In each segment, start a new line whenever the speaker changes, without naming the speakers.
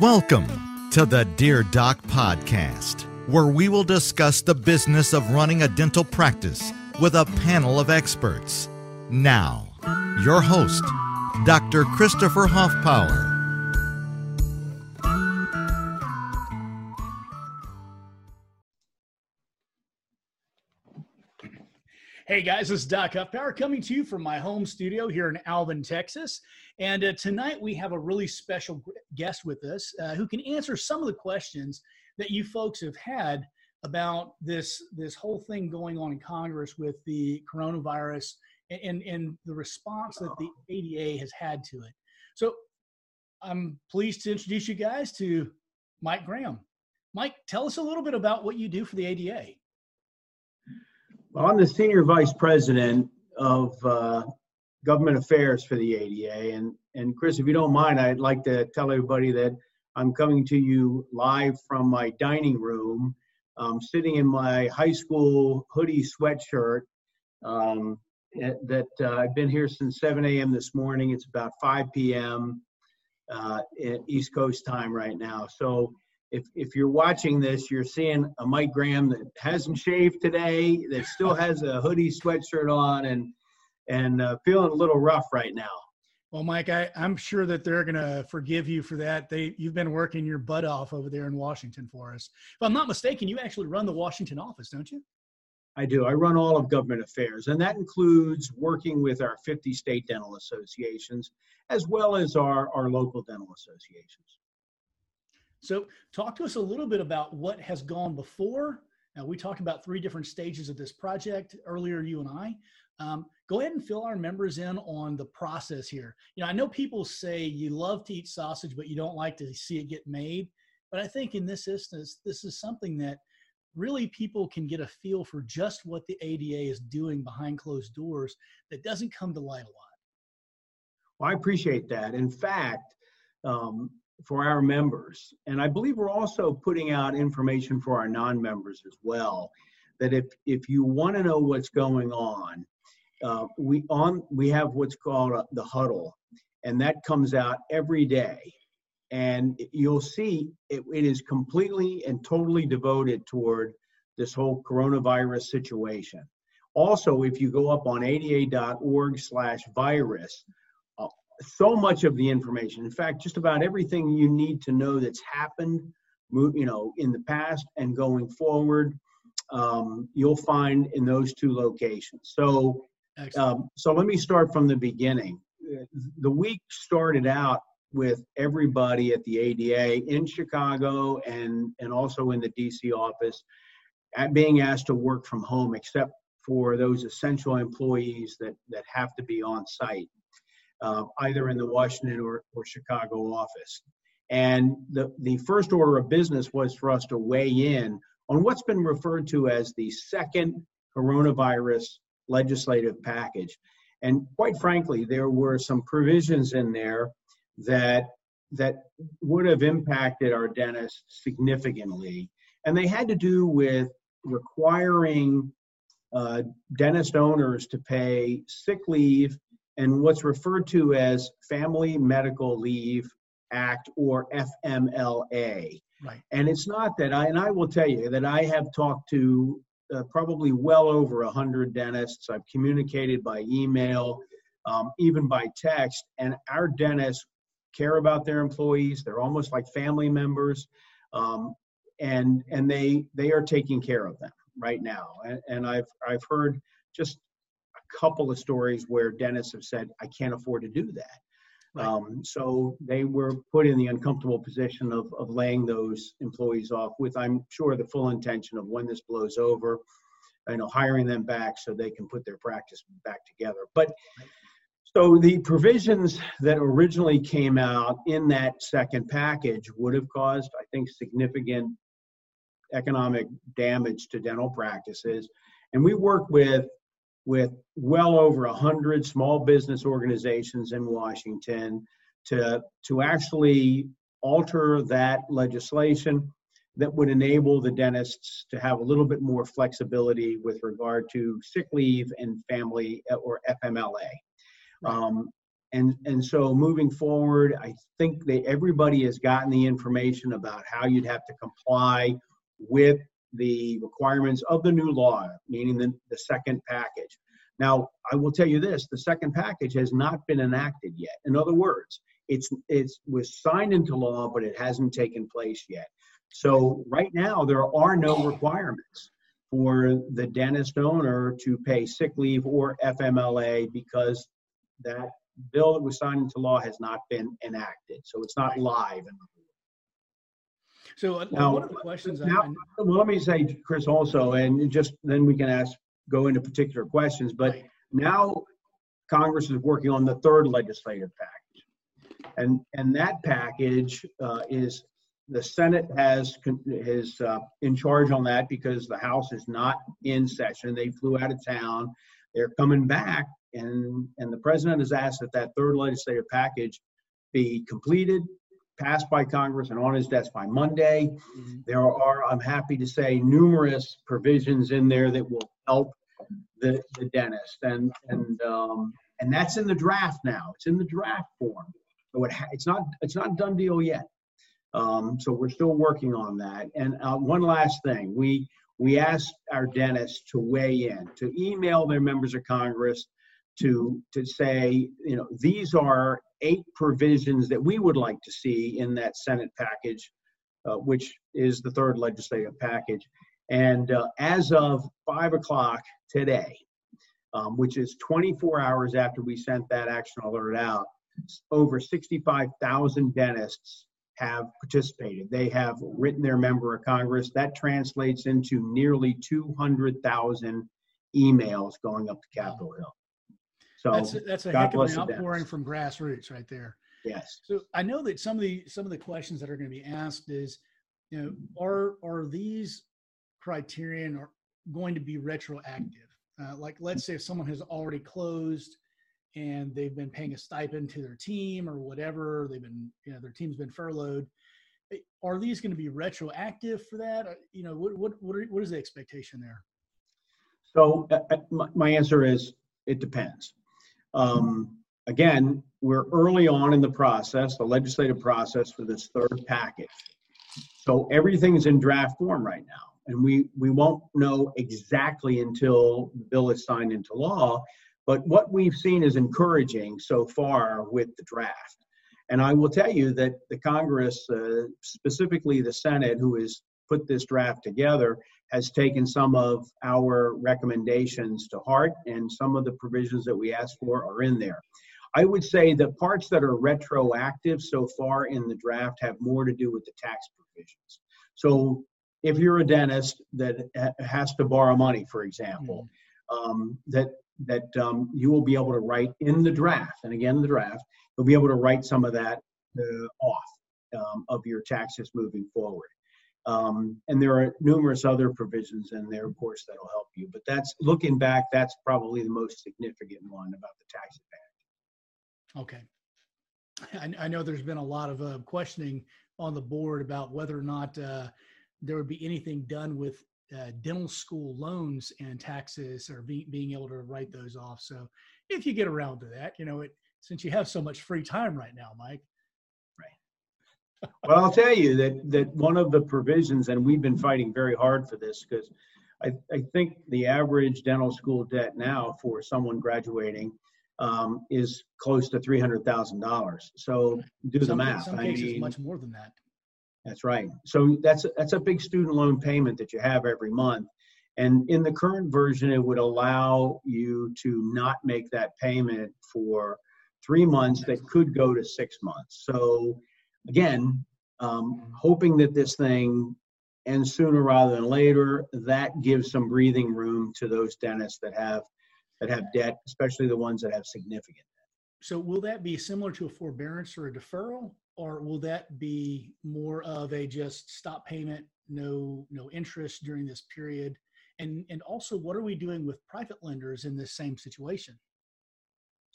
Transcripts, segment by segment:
Welcome to the Dear Doc Podcast, where we will discuss the business of running a dental practice with a panel of experts. Now, your host, Dr. Christopher Hoffpower.
Hey guys, this is Doc Huffpower coming to you from my home studio here in Alvin, Texas. And uh, tonight we have a really special guest with us uh, who can answer some of the questions that you folks have had about this this whole thing going on in Congress with the coronavirus and, and the response that the ADA has had to it. So I'm pleased to introduce you guys to Mike Graham. Mike, tell us a little bit about what you do for the ADA.
Well, I'm the senior vice president of uh, government affairs for the ADA, and and Chris, if you don't mind, I'd like to tell everybody that I'm coming to you live from my dining room, um, sitting in my high school hoodie sweatshirt. Um, that uh, I've been here since 7 a.m. this morning. It's about 5 p.m. Uh, East Coast time right now. So if if you're watching this, you're seeing a Mike Graham that hasn't shaved today, that still has a hoodie sweatshirt on, and and uh, feeling a little rough right now.
Well, Mike, I, I'm sure that they're going to forgive you for that. They you've been working your butt off over there in Washington for us. If I'm not mistaken, you actually run the Washington office, don't you?
I do. I run all of government affairs, and that includes working with our 50 state dental associations as well as our, our local dental associations.
So, talk to us a little bit about what has gone before. Now, we talked about three different stages of this project earlier, you and I. Um, go ahead and fill our members in on the process here. You know, I know people say you love to eat sausage, but you don't like to see it get made. But I think in this instance, this is something that really people can get a feel for just what the ADA is doing behind closed doors that doesn't come to light a lot.
Well, I appreciate that. In fact, um, for our members. And I believe we're also putting out information for our non-members as well. That if if you want to know what's going on, uh, we on we have what's called a, the huddle, and that comes out every day. And you'll see it, it is completely and totally devoted toward this whole coronavirus situation. Also, if you go up on ada.org/virus, so much of the information. In fact, just about everything you need to know that's happened, you know, in the past and going forward, um, you'll find in those two locations. So, um, so let me start from the beginning. The week started out with everybody at the ADA in Chicago and and also in the DC office being asked to work from home, except for those essential employees that that have to be on site uh, either in the Washington or, or Chicago office. And the, the first order of business was for us to weigh in on what's been referred to as the second coronavirus legislative package. And quite frankly, there were some provisions in there that that would have impacted our dentists significantly. And they had to do with requiring uh, dentist owners to pay sick leave and what's referred to as Family Medical Leave Act or FMLA. Right. And it's not that I, and I will tell you that I have talked to uh, probably well over a hundred dentists. I've communicated by email, um, even by text, and our dentists care about their employees. They're almost like family members, um, and and they they are taking care of them right now. And, and I've I've heard just couple of stories where dentists have said, I can't afford to do that. Right. Um, so they were put in the uncomfortable position of, of laying those employees off with, I'm sure, the full intention of when this blows over, you know, hiring them back so they can put their practice back together. But so the provisions that originally came out in that second package would have caused, I think, significant economic damage to dental practices. And we work with with well over 100 small business organizations in Washington to, to actually alter that legislation that would enable the dentists to have a little bit more flexibility with regard to sick leave and family uh, or FMLA. Um, and and so moving forward, I think that everybody has gotten the information about how you'd have to comply with the requirements of the new law, meaning the, the second package. Now, I will tell you this: the second package has not been enacted yet. In other words, it's it's was signed into law, but it hasn't taken place yet. So right now, there are no requirements for the dentist owner to pay sick leave or FMLA because that bill that was signed into law has not been enacted. So it's not live.
So uh, now, one of the questions.
Now, I, well, let me say, Chris, also, and just then we can ask go into particular questions. But right. now Congress is working on the third legislative package, and and that package uh, is the Senate has is uh, in charge on that because the House is not in session. They flew out of town. They're coming back, and and the president has asked that that third legislative package be completed, passed by Congress, and on his desk by Monday. Mm-hmm. There are, I'm happy to say, numerous provisions in there that will help the, the dentist, and and um, and that's in the draft now. It's in the draft form, so it ha- it's not it's not a done deal yet. Um, so we're still working on that. And uh, one last thing, we we asked our dentists to weigh in, to email their members of Congress, to to say, you know, these are eight provisions that we would like to see in that Senate package, uh, which is the third legislative package. And uh, as of five o'clock today, um, which is 24 hours after we sent that action alert out, over 65,000 dentists have participated. They have written their member of Congress. That translates into nearly 200,000 emails going up to Capitol Hill.
So that's a, that's a heck of an outpouring from grassroots right there.
Yes.
So I know that some of the some of the questions that are going to be asked is, you know, are are these criterion are going to be retroactive? Uh, like, let's say if someone has already closed and they've been paying a stipend to their team or whatever, they've been, you know, their team's been furloughed. Eh, are these going to be retroactive for that? Uh, you know, what what what, are, what is the expectation there?
So uh, uh my, my answer is it depends. Um, again, we're early on in the process, the legislative process for this third package. So everything's in draft form right now, and we we won't know exactly until the bill is signed into law but what we've seen is encouraging so far with the draft. And I will tell you that the Congress, uh, specifically the Senate, who has put this draft together, has taken some of our recommendations to heart, and some of the provisions that we asked for are in there. I would say the parts that are retroactive so far in the draft have more to do with the tax provisions. So if you're a dentist that has to borrow money, for example, mm-hmm. um, that that um, you will be able to write in the draft, and again, the draft, you'll be able to write some of that uh, off um, of your taxes moving forward. Um, and there are numerous other provisions in there, of course, that'll help you. But that's looking back, that's probably the most significant one about the tax
advantage. Okay. I, I know there's been a lot of uh, questioning on the board about whether or not uh, there would be anything done with uh, dental school loans and taxes or be, being able to write those off. So if you get around to that, you know, it since you have so much free time right now, Mike.
Well, I'll tell you that that one of the provisions, and we've been fighting very hard for this because I, I think the average dental school debt now for someone graduating um, is close to three hundred thousand dollars. So do
some,
the math.
Some cases I mean, much more than that.
That's right. So that's that's a big student loan payment that you have every month. And in the current version, it would allow you to not make that payment for three months that could go to six months. So again, um, hoping that this thing ends sooner rather than later, that gives some breathing room to those dentists that have that have debt, especially the ones that have significant debt.
So will that be similar to a forbearance or a deferral? or will that be more of a just stop payment, no no interest during this period? And and also, what are we doing with private lenders in this same situation?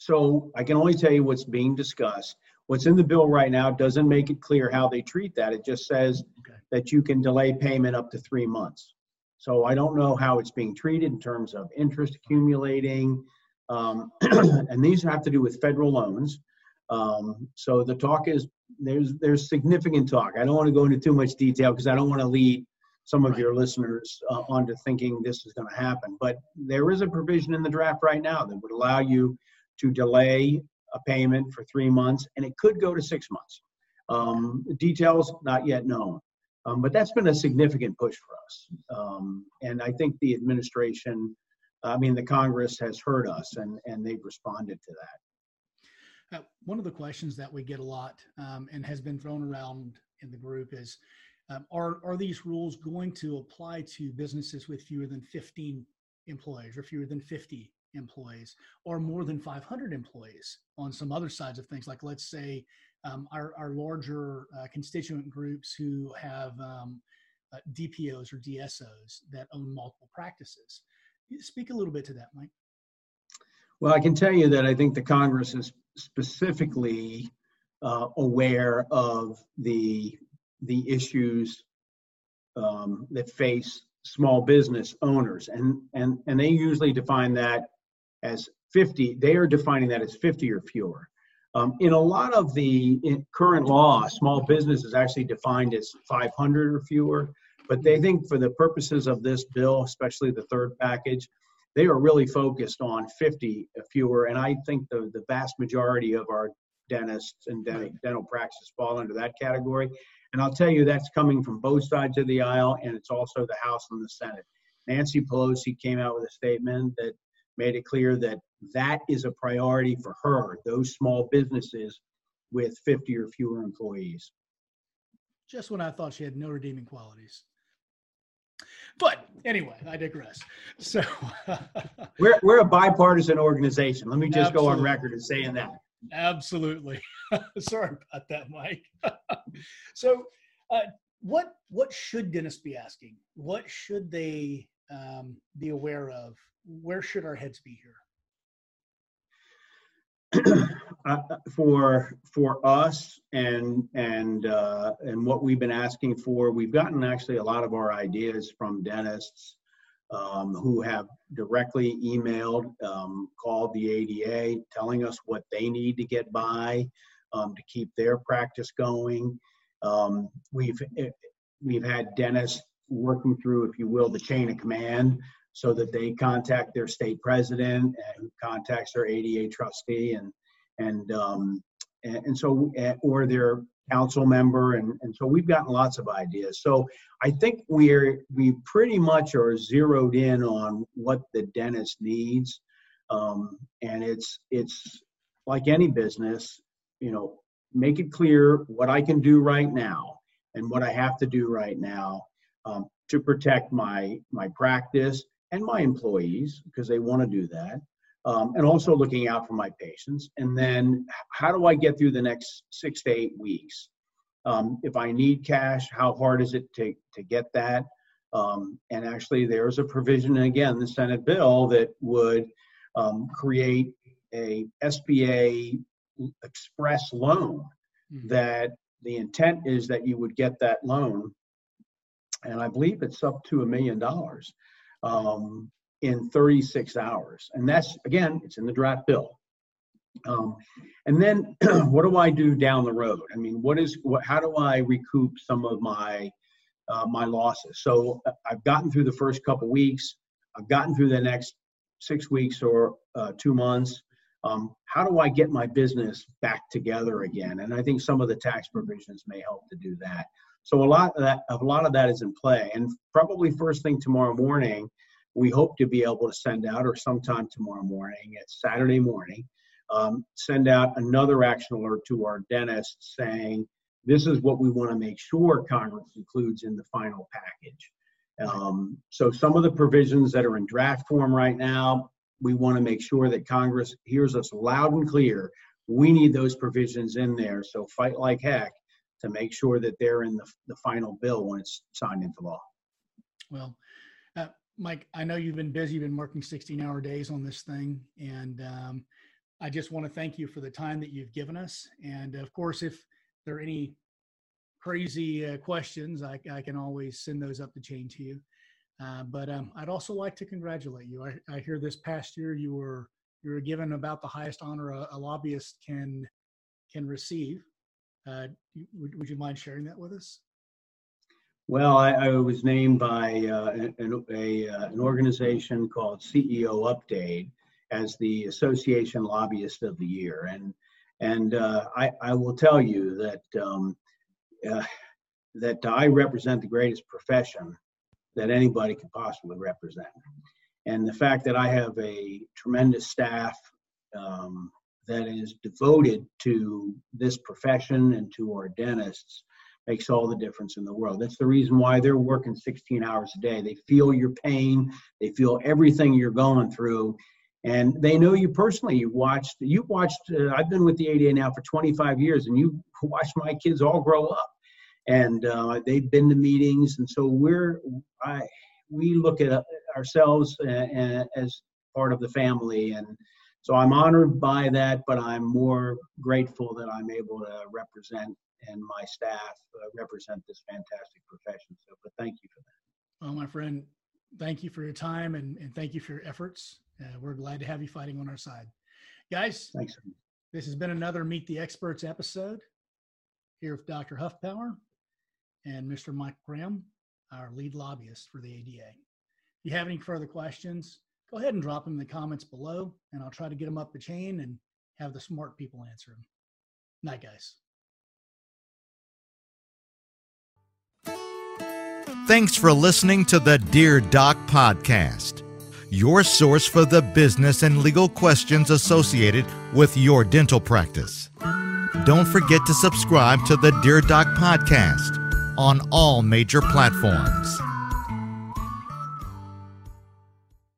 So I can only tell you what's being discussed. What's in the bill right now doesn't make it clear how they treat that. It just says okay. that you can delay payment up to three months. So I don't know how it's being treated in terms of interest accumulating. Um, and these have to do with federal loans. Um, so the talk is there's there's significant talk. I don't want to go into too much detail because I don't want to lead some of right. your listeners uh, onto thinking this is going to happen. But there is a provision in the draft right now that would allow you to delay a payment for three months, and it could go to six months. Um, details not yet known, um, but that's been a significant push for us. Um, and I think the administration, I mean, the Congress has heard us, and and they've responded to that.
Uh, one of the questions that we get a lot um, and has been thrown around in the group is um, are, are these rules going to apply to businesses with fewer than 15 employees or fewer than 50 employees or more than 500 employees on some other sides of things? Like, let's say um, our, our larger uh, constituent groups who have um, uh, DPOs or DSOs that own multiple practices. Speak a little bit to that, Mike.
Well, I can tell you that I think the Congress is specifically uh, aware of the the issues um, that face small business owners, and and and they usually define that as 50. They are defining that as 50 or fewer. Um, in a lot of the current law, small business is actually defined as 500 or fewer. But they think for the purposes of this bill, especially the third package, they are really focused on 50 fewer. And I think the, the vast majority of our dentists and dental, dental practices fall under that category. And I'll tell you, that's coming from both sides of the aisle, and it's also the House and the Senate. Nancy Pelosi came out with a statement that made it clear that that is a priority for her, those small businesses with 50 or fewer employees.
Just when I thought she had no redeeming qualities. But anyway, I digress. So
we're, we're a bipartisan organization. Let me just Absolutely. go on record as saying that.
Absolutely. Sorry about that, Mike. so, uh, what what should dentists be asking? What should they um, be aware of? Where should our heads be
here? uh, for for us and and uh, and what we've been asking for, we've gotten actually a lot of our ideas from dentists um, who have directly emailed, um, called the ADA, telling us what they need to get by um, to keep their practice going. Um, we've eh, we've had dentists working through, if you will, the chain of command, so that they contact their state president and contacts their ADA trustee, and and um, and, and so eh, or their council member. And, and so we've gotten lots of ideas. So i think we're we pretty much are zeroed in on what the dentist needs. Um, and it's it's like any business you know make it clear what i can do right now and what i have to do right now um, to protect my my practice and my employees because they want to do that um, and also looking out for my patients. And then how do I get through the next six to eight weeks? Um, if I need cash, how hard is it to, to get that? Um, and actually, there's a provision, again, the Senate bill that would um, create a SBA express loan mm-hmm. that the intent is that you would get that loan. And I believe it's up to a million dollars. Um, in 36 hours. And that's, again, it's in the draft bill. Um, and then what do I do down the road? I mean, what is, what, how do I recoup some of my, uh, my losses? So uh, I've gotten through the first couple weeks. I've gotten through the next six weeks or uh, two months. Um, how do I get my business back together again? And I think some of the tax provisions may help to do that. So a lot of that, a lot of that is in play. And probably first thing tomorrow morning, we hope to be able to send out, or sometime tomorrow morning, it's Saturday morning, um, send out another action alert to our dentists saying, this is what we want to make sure Congress includes in the final package. Um, so some of the provisions that are in draft form right now, we want to make sure that Congress hears us loud and clear. We need those provisions in there. So fight like heck to make sure that they're in the, the final bill when it's signed into law.
Well, uh, Mike, I know you've been busy, you've been working 16 hour days on this thing. And um, I just want to thank you for the time that you've given us. And of course, if there are any crazy uh, questions, I, I, can always send those up the chain to you. Uh, but um, I'd also like to congratulate you. I, I, hear this past year you were you were given about the highest honor a, a lobbyist can can receive. Uh, would, would you mind sharing that with us?
Well, I, I was named by uh, an, a, uh, an organization called CEO Update as the Association Lobbyist of the Year, and and uh, I, I will tell you that um, uh, that I represent the greatest profession that anybody could possibly represent, and the fact that I have a tremendous staff um, that is devoted to this profession and to our dentists makes all the difference in the world. That's the reason why they're working 16 hours a day. They feel your pain, they feel everything you're going through, and they know you personally. You've watched, you've watched. Uh, I've been with the ADA now for 25 years, and you watched my kids all grow up, and uh, they've been to meetings, and so we're, I, we look at ourselves uh, as part of the family, and so I'm honored by that, but I'm more grateful that I'm able to represent and my staff uh, represent this fantastic profession. So, but thank you for that.
Well, my friend, thank you for your time and, and thank you for your efforts. Uh, we're glad to have you fighting on our side. Guys,
thanks.
This has been another Meet the Experts episode here with Dr. Huffpower and Mr. Mike Graham, our lead lobbyist for the ADA. If you have any further questions, go ahead and drop them in the comments below, and I'll try to get them up the chain and have the smart people answer them. Night, guys.
Thanks for listening to the Dear Doc podcast, your source for the business and legal questions associated with your dental practice. Don't forget to subscribe to the Dear Doc podcast on all major platforms.